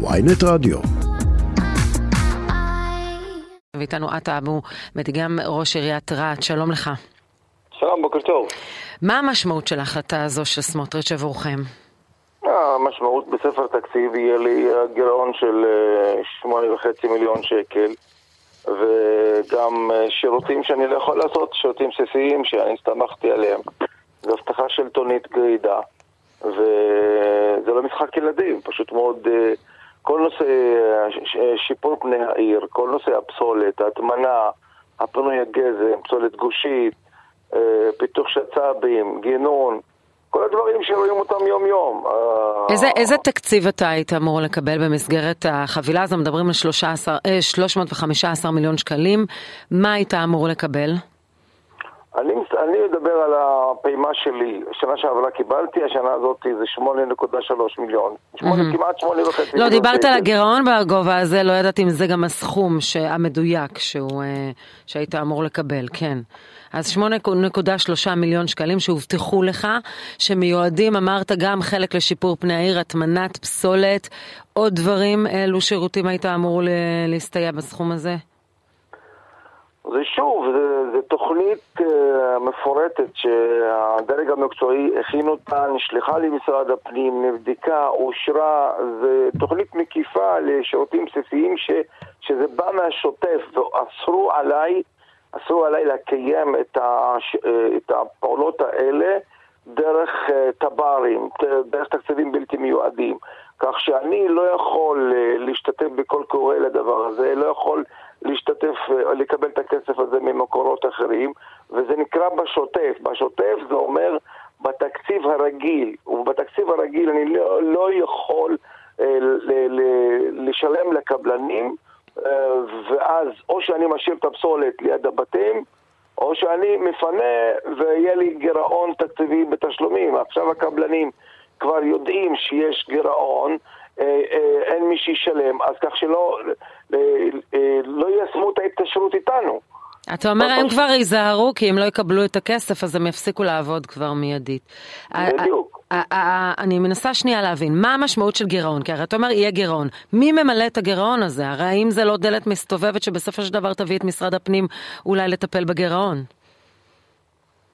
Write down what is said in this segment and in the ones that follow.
ויינט רדיו. ואיתנו עטה אבו, מדגם ראש עיריית רהט, שלום לך. שלום, בוקר טוב. מה המשמעות של ההחלטה הזו של סמוטריץ' עבורכם? המשמעות בספר תקציב יהיה לי גירעון של אה, שמונה וחצי מיליון שקל וגם אה, שירותים שאני לא יכול לעשות, שירותים בסיסיים שאני הסתמכתי עליהם. זו הבטחה שלטונית גרידה וזה לא משחק ילדים, פשוט מאוד אה, כל נושא שיפור פני העיר, כל נושא הפסולת, ההטמנה, הפינוי הגזם, פסולת גושית, פיתוח שצ"בים, גינון כל הדברים שרואים אותם יום-יום. איזה, איזה תקציב אתה היית אמור לקבל במסגרת החבילה הזו? מדברים על 13, 315 מיליון שקלים. מה היית אמור לקבל? אני, אני מדבר על הפעימה שלי. שנה שעברה קיבלתי, השנה הזאת זה 8.3 מיליון. 8, mm-hmm. כמעט 8.5 לא, מיליון. לא, דיברת על הגירעון בגובה הזה, לא ידעתי אם זה גם הסכום המדויק שהוא, אה, שהיית אמור לקבל, כן. אז 8.3 מיליון שקלים שהובטחו לך, שמיועדים, אמרת, גם חלק לשיפור פני העיר, הטמנת פסולת, עוד דברים, אילו שירותים היית אמור להסתייע בסכום הזה? זה שוב, זה, זה תוכנית uh, מפורטת שהדרג המקצועי הכין אותה, נשלחה למשרד הפנים, נבדקה, אושרה, זה תוכנית מקיפה לשירותים בסיסיים ש, שזה בא מהשוטף ואסרו עליי אסור עליי לקיים את, הש... את הפעולות האלה דרך אה, טב"רים, דרך תקציבים בלתי מיועדים. כך שאני לא יכול אה, להשתתף בכל קורא לדבר הזה, לא יכול להשתתף, אה, לקבל את הכסף הזה ממקורות אחרים, וזה נקרא בשוטף. בשוטף זה אומר בתקציב הרגיל, ובתקציב הרגיל אני לא, לא יכול ל, ל, לשלם לקבלנים אה, ואז או שאני משאיר את הפסולת ליד הבתים, או שאני מפנה ויהיה לי גירעון תקציבי בתשלומים. עכשיו הקבלנים כבר יודעים שיש גירעון, אה, אה, אין מי שישלם, אז כך שלא לא יישמו את ההתקשרות איתנו. אתה אומר, הם כבר ייזהרו, כי אם לא יקבלו את הכסף, אז הם יפסיקו לעבוד כבר מיידית. בדיוק. אני מנסה שנייה להבין, מה המשמעות של גירעון? כי הרי אתה אומר, יהיה גירעון. מי ממלא את הגירעון הזה? הרי האם זה לא דלת מסתובבת שבסופו של דבר תביא את משרד הפנים אולי לטפל בגירעון?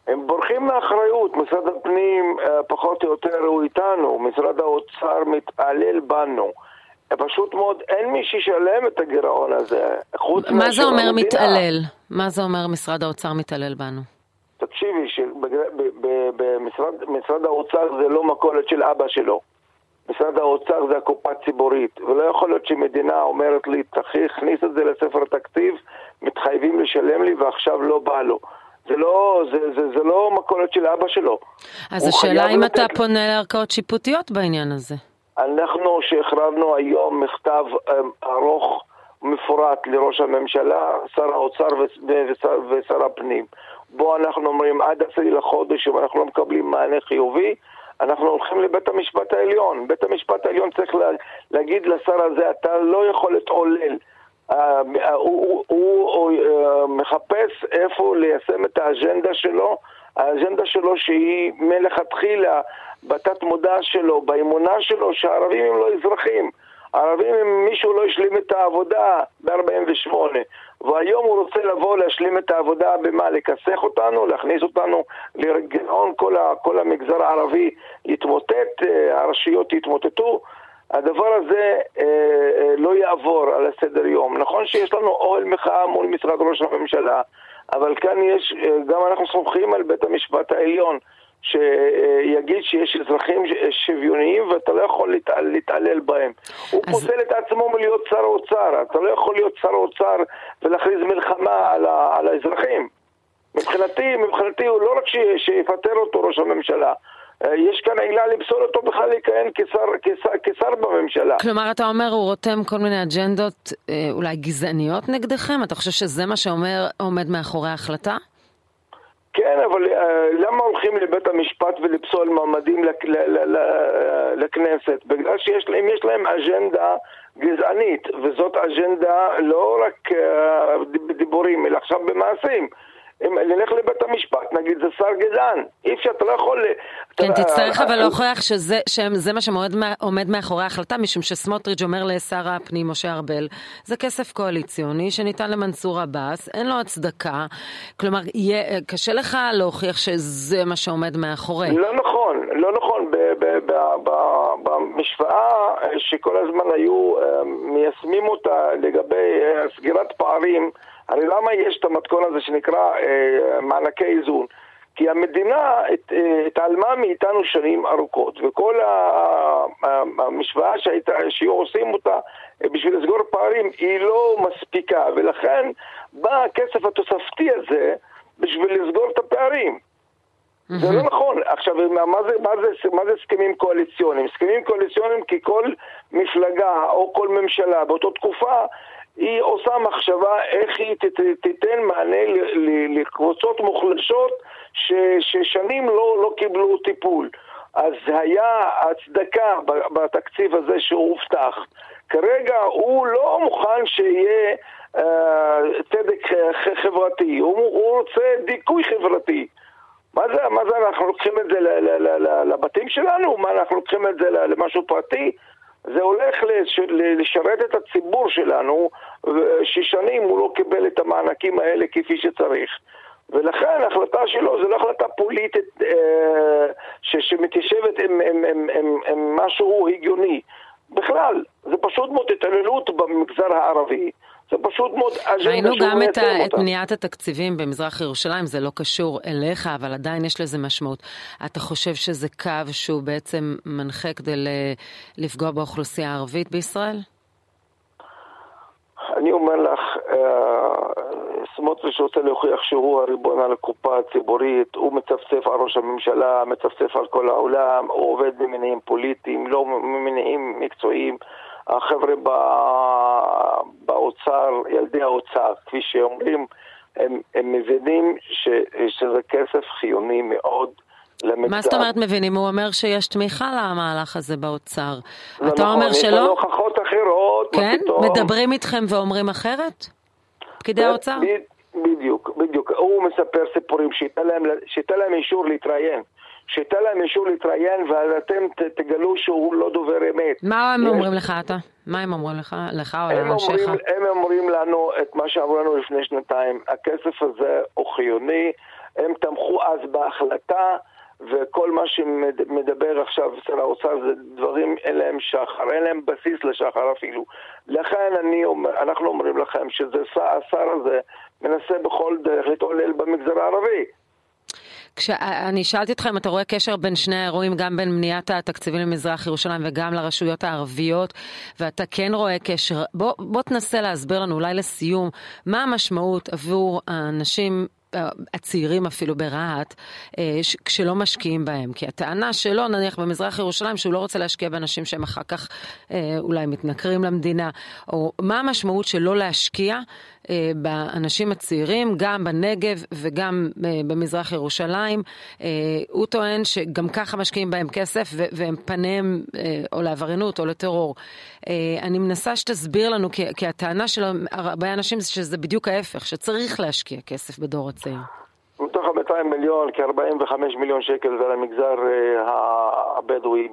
הם בורחים מאחריות, משרד הפנים אה, פחות או יותר הוא איתנו, משרד האוצר מתעלל בנו. פשוט מאוד אין מי שישלם את הגירעון הזה, חוץ מה זה אומר המדינה. מתעלל? מה זה אומר משרד האוצר מתעלל בנו? תקשיבי, במשרד האוצר זה לא מכולת של אבא שלו. משרד האוצר זה הקופה הציבורית, ולא יכול להיות שמדינה אומרת לי, תכניס את זה לספר התקציב, מתחייבים לשלם לי ועכשיו לא בא לו. זה לא, זה, זה, זה לא מכולת של אבא שלו. אז השאלה אם. אתה פונה לערכאות שיפוטיות בעניין הזה. אנחנו שהכרזנו היום מכתב אמ, ארוך ומפורט לראש הממשלה, שר האוצר ושר, ושר הפנים. בו אנחנו אומרים עד עשירי לחודש, אם אנחנו לא מקבלים מענה חיובי, אנחנו הולכים לבית המשפט העליון. בית המשפט העליון צריך לה, להגיד לשר הזה, אתה לא יכול להתעולל. Uh, הוא, הוא, הוא uh, מחפש איפה ליישם את האג'נדה שלו, האג'נדה שלו שהיא מלכתחילה בתת מודע שלו, באמונה שלו, שהערבים הם לא אזרחים. הערבים, אם מישהו לא השלים את העבודה ב-48, והיום הוא רוצה לבוא להשלים את העבודה במה? לכסח אותנו, להכניס אותנו לגירעון, כל, כל המגזר הערבי יתמוטט, אה, הרשויות יתמוטטו. הדבר הזה אה, אה, לא יעבור על הסדר יום. נכון שיש לנו אוהל מחאה מול משרד ראש הממשלה, אבל כאן יש, אה, גם אנחנו סומכים על בית המשפט העליון. שיגיד שיש אזרחים שוויוניים ואתה לא יכול להתעל, להתעלל בהם. הוא אז... פוסל את עצמו מלהיות שר אוצר, אתה לא יכול להיות שר אוצר ולהכריז מלחמה על, ה, על האזרחים. מבחינתי, מבחינתי הוא לא רק ש, שיפטר אותו ראש הממשלה, יש כאן עילה לפסול אותו בכלל לכהן כשר, כשר, כשר בממשלה. כלומר, אתה אומר, הוא רותם כל מיני אג'נדות אה, אולי גזעניות נגדכם? אתה חושב שזה מה שעומד מאחורי ההחלטה? כן, אבל uh, למה הולכים לבית המשפט ולפסול מעמדים לק, ל, ל, ל, לכנסת? בגלל להם, יש להם אג'נדה גזענית, וזאת אג'נדה לא רק uh, בדיבורים, אלא עכשיו במעשים. אם נלך לבית המשפט, נגיד זה שר גזען. אי אפשר, אתה לא יכול... כן, אתה- תצטרך אבל להוכיח שזה שזה מה שעומד מאחורי ההחלטה, משום שסמוטריץ' אומר לשר הפנים משה ארבל, זה כסף קואליציוני שניתן למנסור עבאס, אין לו הצדקה. כלומר, יהיה- קשה לך להוכיח שזה מה שעומד מאחורי. לא נכון, לא נכון. במשוואה אה, שכל הזמן היו אה, מיישמים אותה לגבי אה, סגירת פערים, הרי למה יש את המתכון הזה שנקרא אה, מענקי איזון? כי המדינה הת- אה, התעלמה מאיתנו שנים ארוכות, וכל המשוואה שהיו עושים אותה אה, בשביל לסגור פערים היא לא מספיקה, ולכן בא הכסף התוספתי הזה בשביל לסגור את הפערים. זה לא נכון. עכשיו, מה זה, מה, זה, מה זה הסכמים קואליציוניים? הסכמים קואליציוניים כי כל מפלגה או כל ממשלה באותה תקופה היא עושה מחשבה איך היא ת, ת, תיתן מענה ל, ל, לקבוצות מוחלשות ש, ששנים לא, לא קיבלו טיפול. אז היה הצדקה בתקציב הזה שהובטח. כרגע הוא לא מוכן שיהיה אה, צדק חברתי, הוא, הוא רוצה דיכוי חברתי. מה זה, מה זה, אנחנו לוקחים את זה לבתים שלנו? מה, אנחנו לוקחים את זה למשהו פרטי? זה הולך לש- לשרת את הציבור שלנו, ששנים הוא לא קיבל את המענקים האלה כפי שצריך. ולכן ההחלטה שלו זו לא החלטה פוליטית אה, ש- שמתיישבת עם, עם, עם, עם, עם משהו הגיוני. בכלל, זה פשוט מאוד התעללות במגזר הערבי. זה פשוט מאוד אג'נדה ראינו גם את, ה- את. בניית התקציבים במזרח ירושלים, זה לא קשור אליך, אבל עדיין יש לזה משמעות. אתה חושב שזה קו שהוא בעצם מנחה כדי לפגוע באוכלוסייה הערבית בישראל? אני אומר לך, אה, סמוטריץ' רוצה להוכיח שהוא הריבון על הקופה הציבורית, הוא מצפצף על ראש הממשלה, מצפצף על כל העולם, הוא עובד ממניעים פוליטיים, לא ממניעים מקצועיים. החבר'ה ב- באוצר, ילדי האוצר, כפי שאומרים, הם, הם מבינים ש, שזה כסף חיוני מאוד למגזר. מה זאת אומרת מבינים? הוא אומר שיש תמיכה למהלך הזה באוצר. לא אתה נכון, אומר יש שלא? לנו הוכחות אחרות, כן? פתאום. מדברים איתכם ואומרים אחרת? פקידי האוצר? בדיוק, בדיוק. הוא מספר סיפורים שייתן להם, להם אישור להתראיין. שייתן להם אישור להתראיין ואז אתם ת- תגלו שהוא לא דובר אמת. מה הם יש- אומרים לך אתה? מה הם אומרים לך? לך או לאנשיך? הם אומרים לנו את מה שאמרו לנו לפני שנתיים, הכסף הזה הוא חיוני, הם תמכו אז בהחלטה וכל מה שמדבר עכשיו שר האוצר זה דברים אין להם שחר, אין להם בסיס לשחר אפילו. לכן אני אומר, אנחנו אומרים לכם שזה השר הזה מנסה בכל דרך להתעולל במגזר הערבי. כשאני שאלתי אותך אם אתה רואה קשר בין שני האירועים, גם בין בניית התקציבים למזרח ירושלים וגם לרשויות הערביות, ואתה כן רואה קשר. בוא, בוא תנסה להסביר לנו אולי לסיום, מה המשמעות עבור האנשים הצעירים אפילו ברהט, אה, כשלא משקיעים בהם. כי הטענה שלו, נניח במזרח ירושלים, שהוא לא רוצה להשקיע באנשים שהם אחר כך אה, אולי מתנכרים למדינה, או מה המשמעות של לא להשקיע אה, באנשים הצעירים, גם בנגב וגם אה, במזרח ירושלים. אה, הוא טוען שגם ככה משקיעים בהם כסף והם פניהם אה, או לעבריינות או לטרור. אה, אני מנסה שתסביר לנו, כי, הטענה של הרבה אנשים זה שזה בדיוק ההפך, שצריך להשקיע כסף בדור הצעיר. מתוך ה-200 מיליון, כ-45 מיליון שקל זה למגזר אה, הבדואי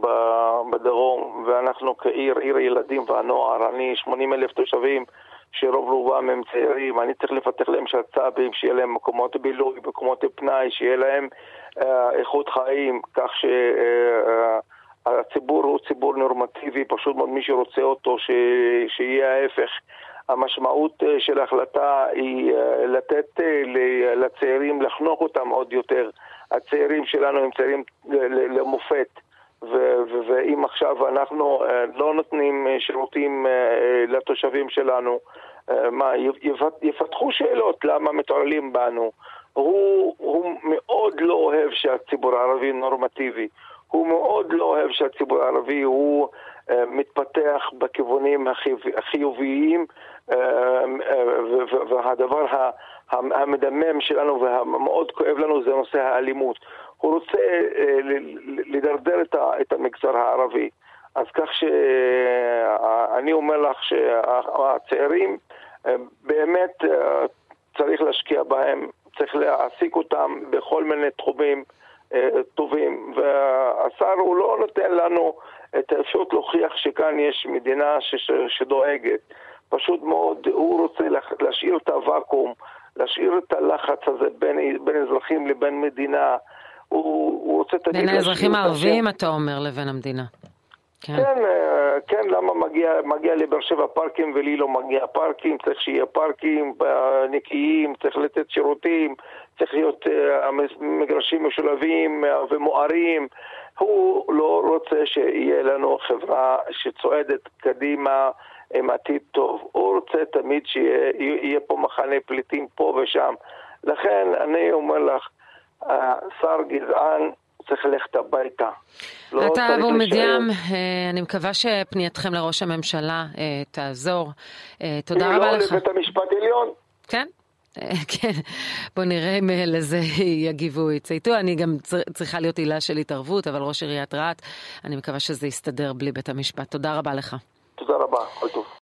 בדרום, ואנחנו כעיר, עיר הילדים והנוער, אני 80 אלף תושבים שרוב רובם הם צעירים, אני צריך לפתח להם שצ"פים, שיהיה להם מקומות בילוי, מקומות פנאי, שיהיה להם אה, איכות חיים, כך ש... אה, אה, הוא ציבור נורמטיבי, פשוט מאוד מי שרוצה אותו, ש... שיהיה ההפך. המשמעות אה, של ההחלטה היא אה, לתת לצעירים, לחנוך אותם עוד יותר. הצעירים שלנו הם צעירים למופת. ואם עכשיו אנחנו אה, לא נותנים אה, שירותים אה, לתושבים שלנו, מה, יפ- יפתחו שאלות למה מתעללים בנו. הוא, הוא מאוד לא אוהב שהציבור הערבי נורמטיבי. הוא מאוד לא אוהב שהציבור הערבי הוא מתפתח בכיוונים החיוב- החיוביים והדבר המדמם שלנו והמאוד כואב לנו זה נושא האלימות. הוא רוצה ל- ל- לדרדר את המגזר הערבי. אז כך שאני אומר לך שהצעירים uh, באמת צריך להשקיע בהם, צריך להעסיק אותם בכל מיני תחומים אה, טובים, והשר הוא לא נותן לנו את האפשרות להוכיח שכאן יש מדינה שדואגת. פשוט מאוד, הוא רוצה להשאיר את הוואקום, להשאיר את הלחץ הזה בין, בין אזרחים לבין מדינה. הוא, הוא רוצה בין האזרחים הערבים, אתה אומר, לבין המדינה. כן, כן, אה, כן למה מגיע, מגיע לבאר שבע פארקים ולי לא מגיע פארקים, צריך שיהיה פארקים נקיים, צריך לתת שירותים, צריך להיות uh, מגרשים משולבים uh, ומוארים. הוא לא רוצה שיהיה לנו חברה שצועדת קדימה עם עתיד טוב. הוא רוצה תמיד שיהיה פה מחנה פליטים פה ושם. לכן אני אומר לך, שר גזען צריך ללכת הביתה. לא אתה אבו מדיאם, אה, אני מקווה שפנייתכם לראש הממשלה אה, תעזור. אה, תודה רבה לא לך. אם לא לבית המשפט עליון. כן. כן, בוא נראה אם לזה יגיבו, יצייתו. אני גם צריכה להיות עילה של התערבות, אבל ראש עיריית רהט, אני מקווה שזה יסתדר בלי בית המשפט. תודה רבה לך. תודה רבה, כל טוב.